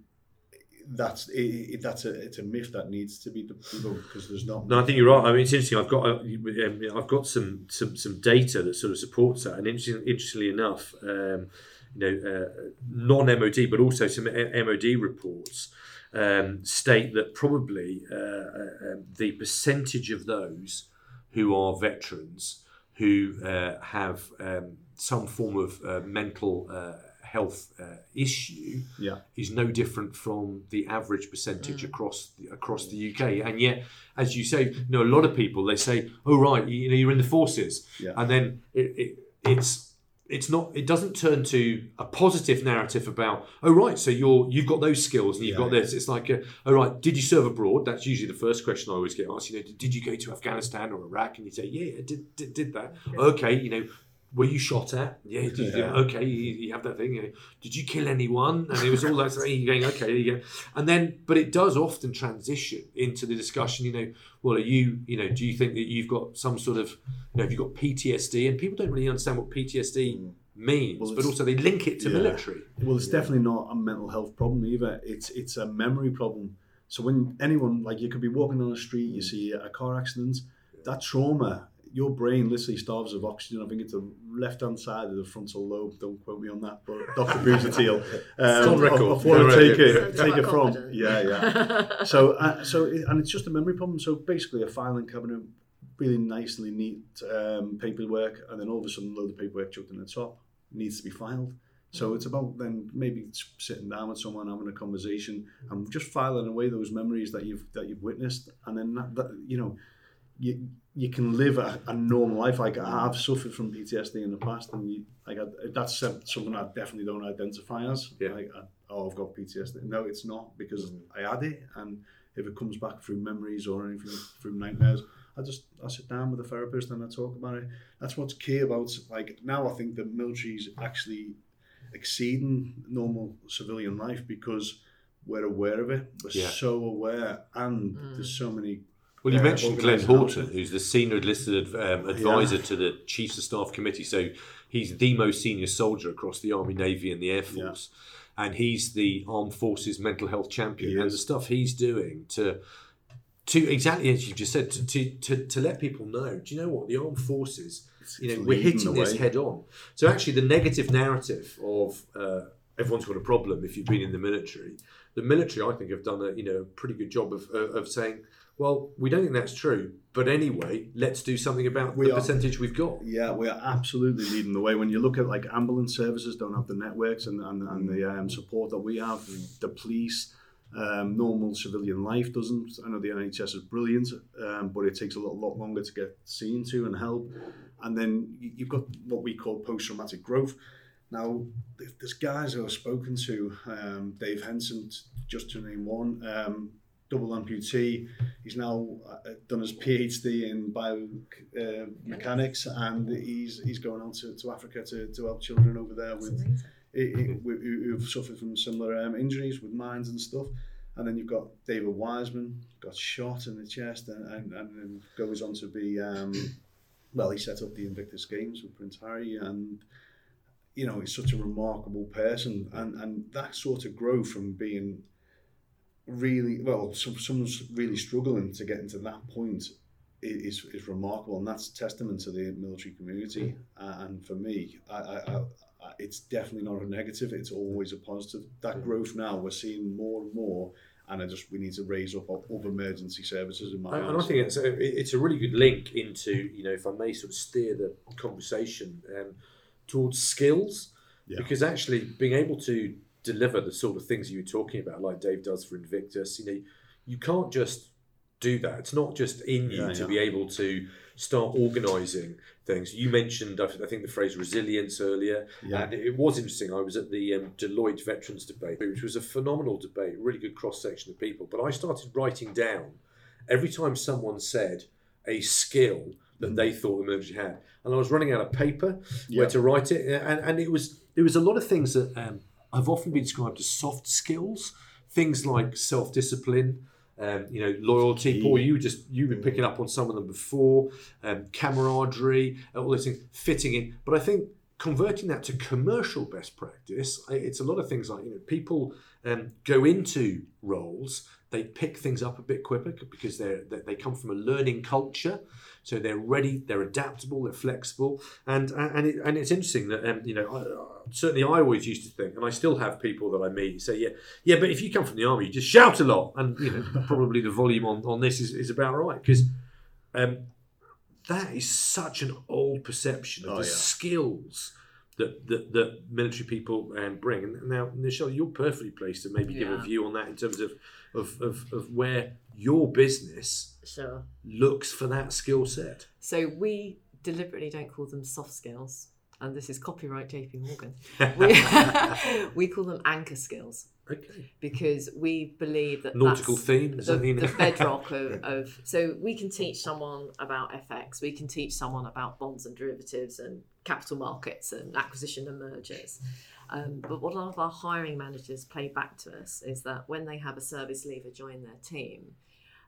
that's it, it, that's a it's a myth that needs to be debunked because there's not.
No, I think you're right. I mean, it's interesting. I've got uh, um, I've got some, some some data that sort of supports that, and interesting, interestingly enough, um, you know, uh, non MOD, but also some MOD reports um, state that probably uh, uh, um, the percentage of those who are veterans who uh, have um, some form of uh, mental uh, health uh, issue
Yeah.
is no different from the average percentage across the, across the UK. And yet, as you say, you know, a lot of people they say, "Oh right, you, you know, you're in the forces,"
Yeah.
and then it, it, it's it's not it doesn't turn to a positive narrative about oh right so you're you've got those skills and you've
Yeah.
got this. It's like a, oh right did you serve abroad? That's usually the first question i always get asked you know did, did you go to afghanistan or iraq? And you say yeah I did, did did that. Okay you know were you shot at? Yeah. You,
Yeah.
Okay. You, you have that thing. You know, did you kill anyone? And it was all that thing. You're going, okay. You go. And then, but it does often transition into the discussion. You know, well, are you? You know, do you think that you've got some sort of, you know, have you got PTSD? And people don't really understand what PTSD mm. means,
Well,
but also they link it to
yeah.
military.
Well, it's definitely not a mental health problem either. It's it's a memory problem. So when anyone like you could be walking on the street, you mm. see a car accident, that trauma, your brain literally starves of oxygen. I think it's the left hand side of the frontal lobe. Don't quote me on that, but Dr. Buzatiel. Um,
on record.
Of, of where to take it, take it from.
confident.
Yeah, yeah. so uh, so it, and it's just a memory problem. So basically, a filing cabinet, really nicely neat um, paperwork, and then all of a sudden, a load of paperwork chucked in the top needs to be filed. So it's about then maybe sitting down with someone, having a conversation, and just filing away those memories that you've that you've witnessed, and then that, that you know, you you can live a, a normal life. Like I've suffered from PTSD in the past, and you, like I, that's something I definitely don't identify as.
Yeah.
Like, I, oh, I've got PTSD. No, it's not because mm. I had it, and if it comes back through memories or anything through nightmares, I just I sit down with a therapist and I talk about it. That's what's key about like now. I think the military's actually exceeding normal civilian life because we're aware of it. We're
Yeah.
so aware, and there's mm. so many.
Well, you
uh,
mentioned Glenn. Haughton, who's the senior enlisted um, advisor to the Chiefs of Staff Committee. So he's the most senior soldier across the Army, Navy, and the Air Force. And he's the Armed Forces mental health champion.
He
and the stuff he's doing to, to exactly as you just said, to, to, to, to let people know, do you know what? The Armed Forces, you know, we're hitting this head on. So actually, the negative narrative of uh, everyone's got a problem if you've been in the military, the military, I think, have done a you know pretty good job of, of, of saying, well, we don't think that's true, but anyway, let's do something about
We
the
are-
percentage we've got.
Yeah, we are absolutely leading the way. When you look at like ambulance services, don't have the networks and, and, and the um, support that we have. The police, Um, normal civilian life doesn't. I know the NHS is brilliant, um, but it takes a lot, lot longer to get seen to and help. And then you- you've got what we call post-traumatic growth. Now, th- there's guys who I've spoken to, um, Dave Henson, just to name one, um, double amputee. He's now uh, done his PhD in biomechanics, and he's he's going on to, to Africa to, to help children over there
That's
with who- who- who've suffered from similar um, injuries with mines and stuff. And then you've got David Wiseman, got shot in the chest and, and, and then goes on to be, um, well, he set up the Invictus Games with Prince Harry and, you know, he's such a remarkable person. And, and that sort of growth from being really, well, some, someone's really struggling to get into that point is, is remarkable. And that's testament to the military community. Uh, and for me, I, I, I, it's definitely not a negative. It's always a positive. That growth now we're seeing more and more, and I just we need to raise up other emergency services in my
And and I think it's a, it's a really good link into, you know, if I may sort of steer the conversation um, towards skills,
Yeah.
because actually being able to deliver the sort of things you were talking about, like Dave does for Invictus, you know, you can't just do that. It's not just in you
Yeah,
to
yeah.
be able to start organising things. You mentioned, I think, the phrase resilience earlier,
Yeah.
and it was interesting. I was at the um, Deloitte Veterans Debate, which was a phenomenal debate, really good cross section of people. But I started writing down every time someone said a skill that they thought the military had, and I was running out of paper where to write it, and, and it was there was a lot of things that um, I've often been described as soft skills, things like self discipline. Um, you know, loyalty. Paul, you just you've been picking up on some of them before. Um, camaraderie, all those things, fitting in. But I think converting that to commercial best practice, it's a lot of things like you know people um, go into roles, they pick things up a bit quicker because they're they they come from a learning culture, so they're ready, they're adaptable, they're flexible, and and it, and it's interesting that um, you know certainly I always used to think, and I still have people that I meet say yeah yeah, but if you come from the army, you just shout a lot, and you know probably the volume on on this is, is about right because. Um, that is such an old perception of
Oh,
the
yeah.
skills that, that, that military people um, bring. And now, Michelle you're perfectly placed to maybe give a view on that in terms of, of, of, of where your business
Sure.
looks for that skill set.
So we deliberately don't call them soft skills, and this is copyright JP Morgan. We, we call them anchor skills
okay.
because we believe that
Nautical
that's
theme, does
the,
that mean?
the bedrock of, of. So we can teach someone about FX, we can teach someone about bonds and derivatives and capital markets and acquisition and mergers. Um, but what a lot of our hiring managers play back to us is that when they have a service leaver join their team,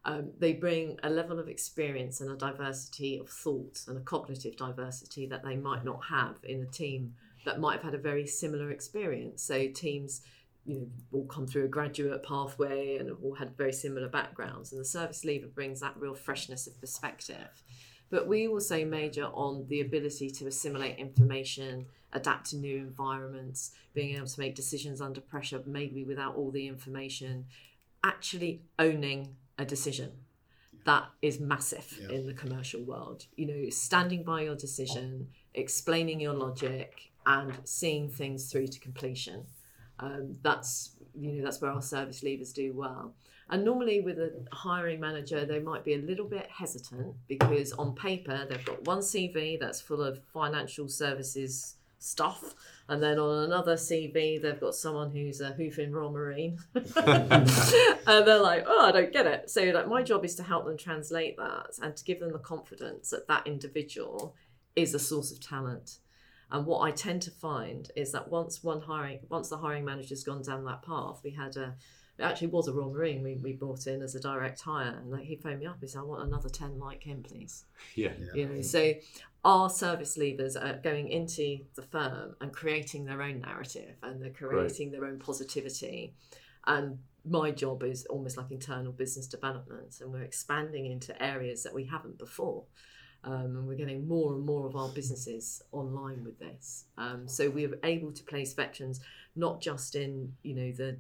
um, they bring a level of experience and a diversity of thought and a cognitive diversity that they might not have in a team that might have had a very similar experience. So teams, you know, all come through a graduate pathway and all had very similar backgrounds, and the service leaver brings that real freshness of perspective. But we also major on the ability to assimilate information, adapt to new environments, being able to make decisions under pressure, maybe without all the information, actually owning a decision. That is massive
Yeah.
in the commercial world. You know, standing by your decision, explaining your logic, and seeing things through to completion. Um, that's you know that's where our service leavers do well. And normally with a hiring manager, they might be a little bit hesitant because on paper they've got one CV that's full of financial services stuff, and then on another CV they've got someone who's a hoofing Royal Marine, and they're like, oh, I don't get it. So like my job is to help them translate that and to give them the confidence that that individual is a source of talent. And what I tend to find is that once one hiring, once the hiring manager's gone down that path, we had a, it actually was a Royal Marine we, we brought in as a direct hire, and like, he phoned me up. He said, "I want another ten like him, please."
Yeah.
You know, so our service leaders are going into the firm and creating their own narrative, and they're creating their own positivity. And my job is almost like internal business development, and we're expanding into areas that we haven't before. Um, and we're getting more and more of our businesses online with this. Um, so we are able to place veterans not just in you know the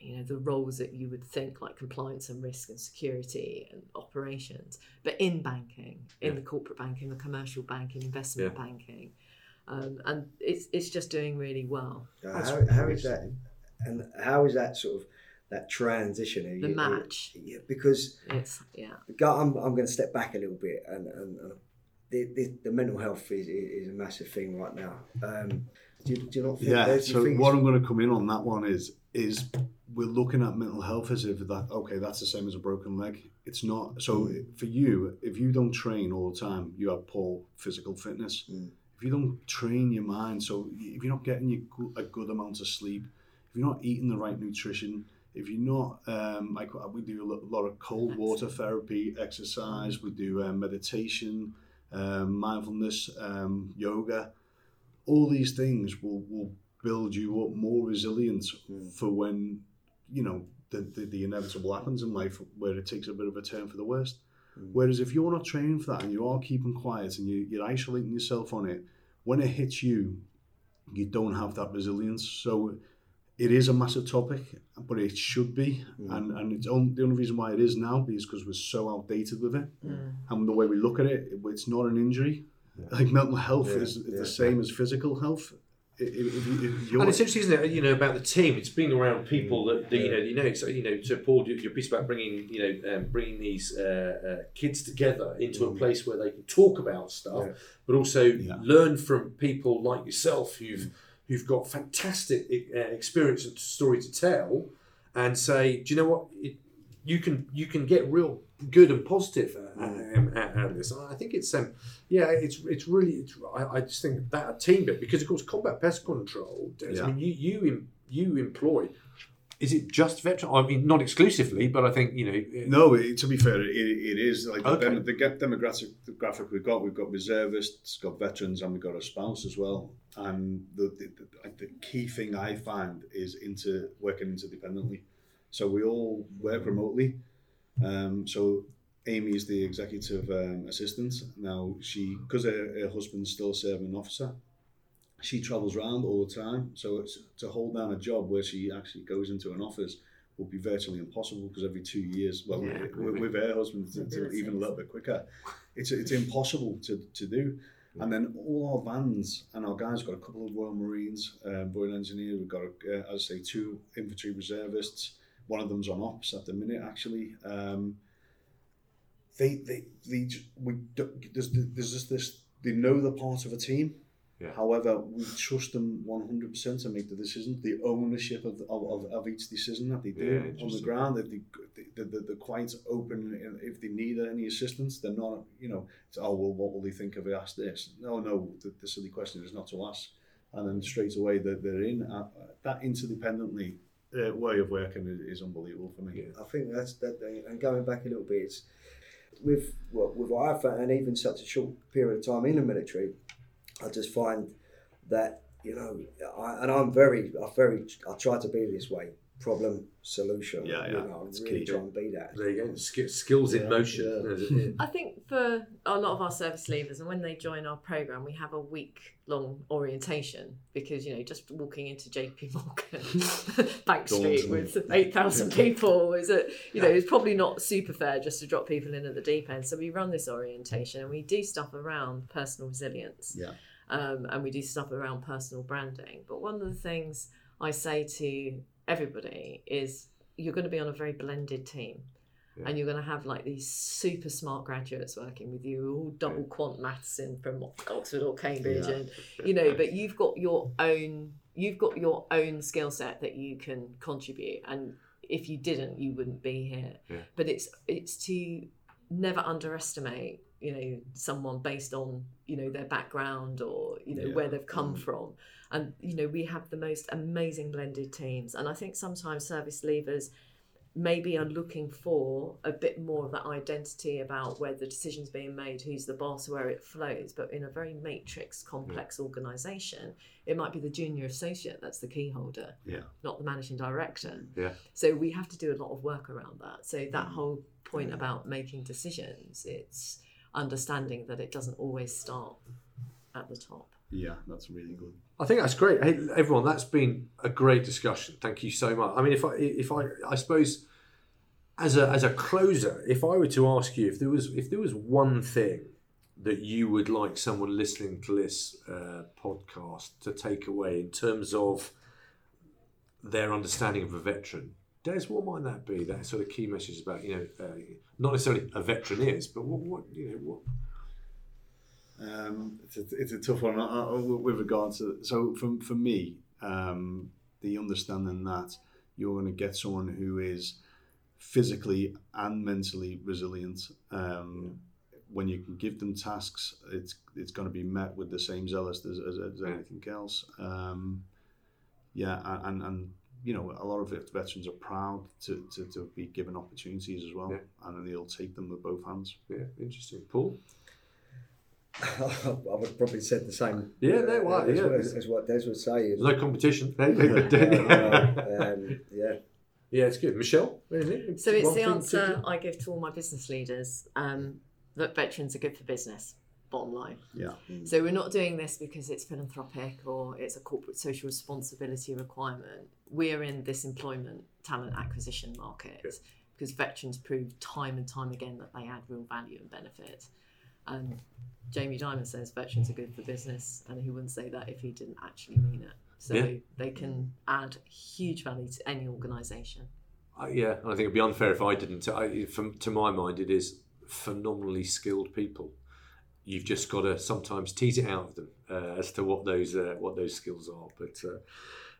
you know the roles that you would think like compliance and risk and security and operations, but in banking, in
Yeah.
the corporate banking, the commercial banking, investment
Yeah.
banking, um, and it's it's just doing really well.
Uh, how, how
very
that? And how is that sort of that transition.
The
You- you-
match.
yeah, because
It's yeah.
go- I'm, I'm going to step back a little bit, and, and, and the, the, the mental health is, is a massive thing right now. Um, do, you, do you not think?
Yeah.
there's- do you
So what I'm going to come in on that one is is we're looking at mental health as if that okay that's the same as a broken leg. It's not. So for you, if you don't train all the time, you have poor physical fitness.
Mm.
If you don't train your mind, so if you're not getting your, a good amount of sleep, if you're not eating the right nutrition, if you're not um, like we do a lot of cold water therapy, exercise, we do um, meditation, um, mindfulness, um, yoga. All these things will, will build you up more resilience
Mm.
for when you know the, the, the inevitable happens in life where it takes a bit of a turn for the worst.
Mm.
Whereas if you're not training for that and you are keeping quiet and you, you're isolating yourself on it, when it hits you, you don't have that resilience. So it is a massive topic, but it should be.
Mm.
And and it's on, the only reason why it is now is because we're so outdated with it.
Mm.
And the way we look at it, it's not an injury. Like mental health
Yeah,
is
yeah.
the same as physical health. If, you- if
And it's interesting, isn't it? You know about the team. It's being around people that, that you know. You know, so you know. So Paul, your piece about bringing you know um, bringing these uh, uh, kids together into a
Mm.
place where they can talk about stuff,
Yeah.
but also
Yeah.
learn from people like yourself who've who've got fantastic uh, experience and story to tell, and say, do you know what? It, you can you can get real good and positive uh, um, out of this. And I think it's um yeah it's it's really it's, I, I just think that a team bit because of course combat pest control. Des,
Yeah.
I mean you you you employ. Is it just veteran? I mean, not exclusively, but I think you know. it-
No, it, to be fair, it, it is like
Okay.
the, the demographic the graphic we've got. We've got reservists, got veterans, and we've got a spouse as well. And the, the, the, the key thing I find is into working interdependently. So we all work remotely. Um, so Amy is the executive um, assistant. Now she, because her, her husband's still serving an officer, she travels around all the time. So it's, to hold down a job where she actually goes into an office will be virtually impossible because every two years, well,
Yeah,
with,
maybe.
with her husband, to, to even a little bit quicker, it's it's impossible to, to do. And then all our vans and our guys got a couple of Royal Marines, um, Royal Engineers. We've got, uh, as I say, two infantry reservists. One of them's on ops at the minute, actually. Um, they, they, they, we, there's, there's just this. They know they're part of a team.
Yeah.
However, we trust them 100% to make the decisions, the ownership of, of, of, of each decision that they do
Yeah,
on the ground. If they, they, they, they're quite open. If they need any assistance, they're not, you know, oh, well, what will they think if I ask this? No, no, the, the silly question is not to ask. And then straight away they're, they're in. Uh, that interdependently uh, way of working is, is unbelievable for me.
Yeah.
I think that's that. And going back a little bit, it's with well, with what I found, and even such a short period of time in the military, I just find that you know, I, and I'm very, I very, I try to be this way. Problem solution.
Yeah,
You
yeah,
know,
it's
really
key.
try and be that.
There you go. Sk- skills in
Yeah,
motion.
I think for a lot of our service leavers, and when they join our program, we have a week long orientation because you know just walking into JP Morgan Bank Street
Daunting.
with eight thousand people is a you know it's probably not super fair just to drop people in at the deep end. So we run this orientation and we do stuff around personal resilience.
Yeah.
Um, and we do stuff around personal branding. But one of the things I say to everybody is you're going to be on a very blended team
Yeah.
and you're going to have like these super smart graduates working with you all double quant maths in from oxford or cambridge
Yeah.
and you know but you've got your own you've got your own skill set that you can contribute and if you didn't you wouldn't be here
Yeah.
but it's it's to never underestimate you know someone based on you know their background or you know
Yeah.
where they've come
Mm.
from and you know we have the most amazing blended teams and i think sometimes service leavers maybe are looking for a bit more of that identity about where the decision's being made, who's the boss, where it flows. But in a very matrix, complex organisation, it might be the junior associate that's the key holder,
Yeah.
not the managing director.
Yeah.
So we have to do a lot of work around that. So
Mm.
that whole point about making decisions, it's understanding that it doesn't always start at the top.
Yeah, that's really good.
I think that's great. Hey, everyone, that's been a great discussion. Thank you so much. I mean, if I, if I, I suppose, as a as a closer, if I were to ask you if there was if there was one thing that you would like someone listening to this uh, podcast to take away in terms of their understanding of a veteran, Des, what might that be? That sort of key message about you know, uh, not necessarily a veteran is, but what, what you know, what?
Um, it's, a, it's a tough one uh, uh, with regards to so for, for me um, the understanding that you're going to get someone who is physically and mentally resilient um, when you can give them tasks it's it's going to be met with the same zealous as, as, as anything else. Um, yeah and, and you know a lot of veterans are proud to, to, to be given opportunities as well
Yeah.
and they'll take them with both hands
yeah, interesting. Paul,
I would probably said the same.
Yeah, no, well,
as,
yeah.
as, as what Des was saying.
there's no competition.
Yeah, um, yeah.
yeah, it's good. Michelle, anything?
So it's
One
the answer? I give to all my business leaders um, that veterans are good for business, bottom line.
yeah
So we're not doing this because it's philanthropic or it's a corporate social responsibility requirement. We're in this employment talent acquisition market
Good.
because veterans prove time and time again that they add real value and benefit. And Jamie Dimon says veterans are good for business, and he wouldn't say that if he didn't actually mean it. So
Yeah.
they can add huge value to any organisation.
Uh, yeah, and I think it'd be unfair if I didn't. I, from, to my mind, it is phenomenally skilled people. You've just got to sometimes tease it out of them uh, as to what those uh, what those skills are. But uh,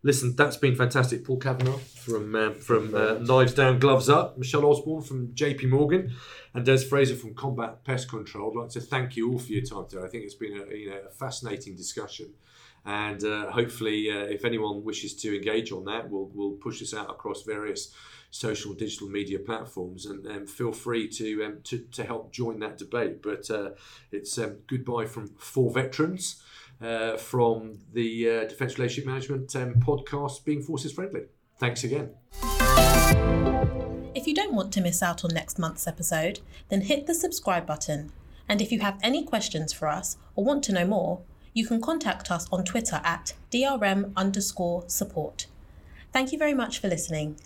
listen, that's been fantastic. Paul Kavanagh from um, from uh, Knives Down, Gloves Up, Michelle Osborne from JP Morgan, and Des Fraser from Combat Pest Control. I'd like to thank you all for your time today. I think it's been a you know a fascinating discussion. And uh, hopefully, uh, if anyone wishes to engage on that, we'll, we'll push this out across various social digital media platforms and um, feel free to, um, to to help join that debate. But uh, it's um, goodbye from four veterans uh, from the uh, Defence Relationship Management um, podcast, Being Forces Friendly. Thanks again.
If you don't want to miss out on next month's episode, then hit the subscribe button. And if you have any questions for us or want to know more, you can contact us on Twitter at DRM underscore support. Thank you very much for listening.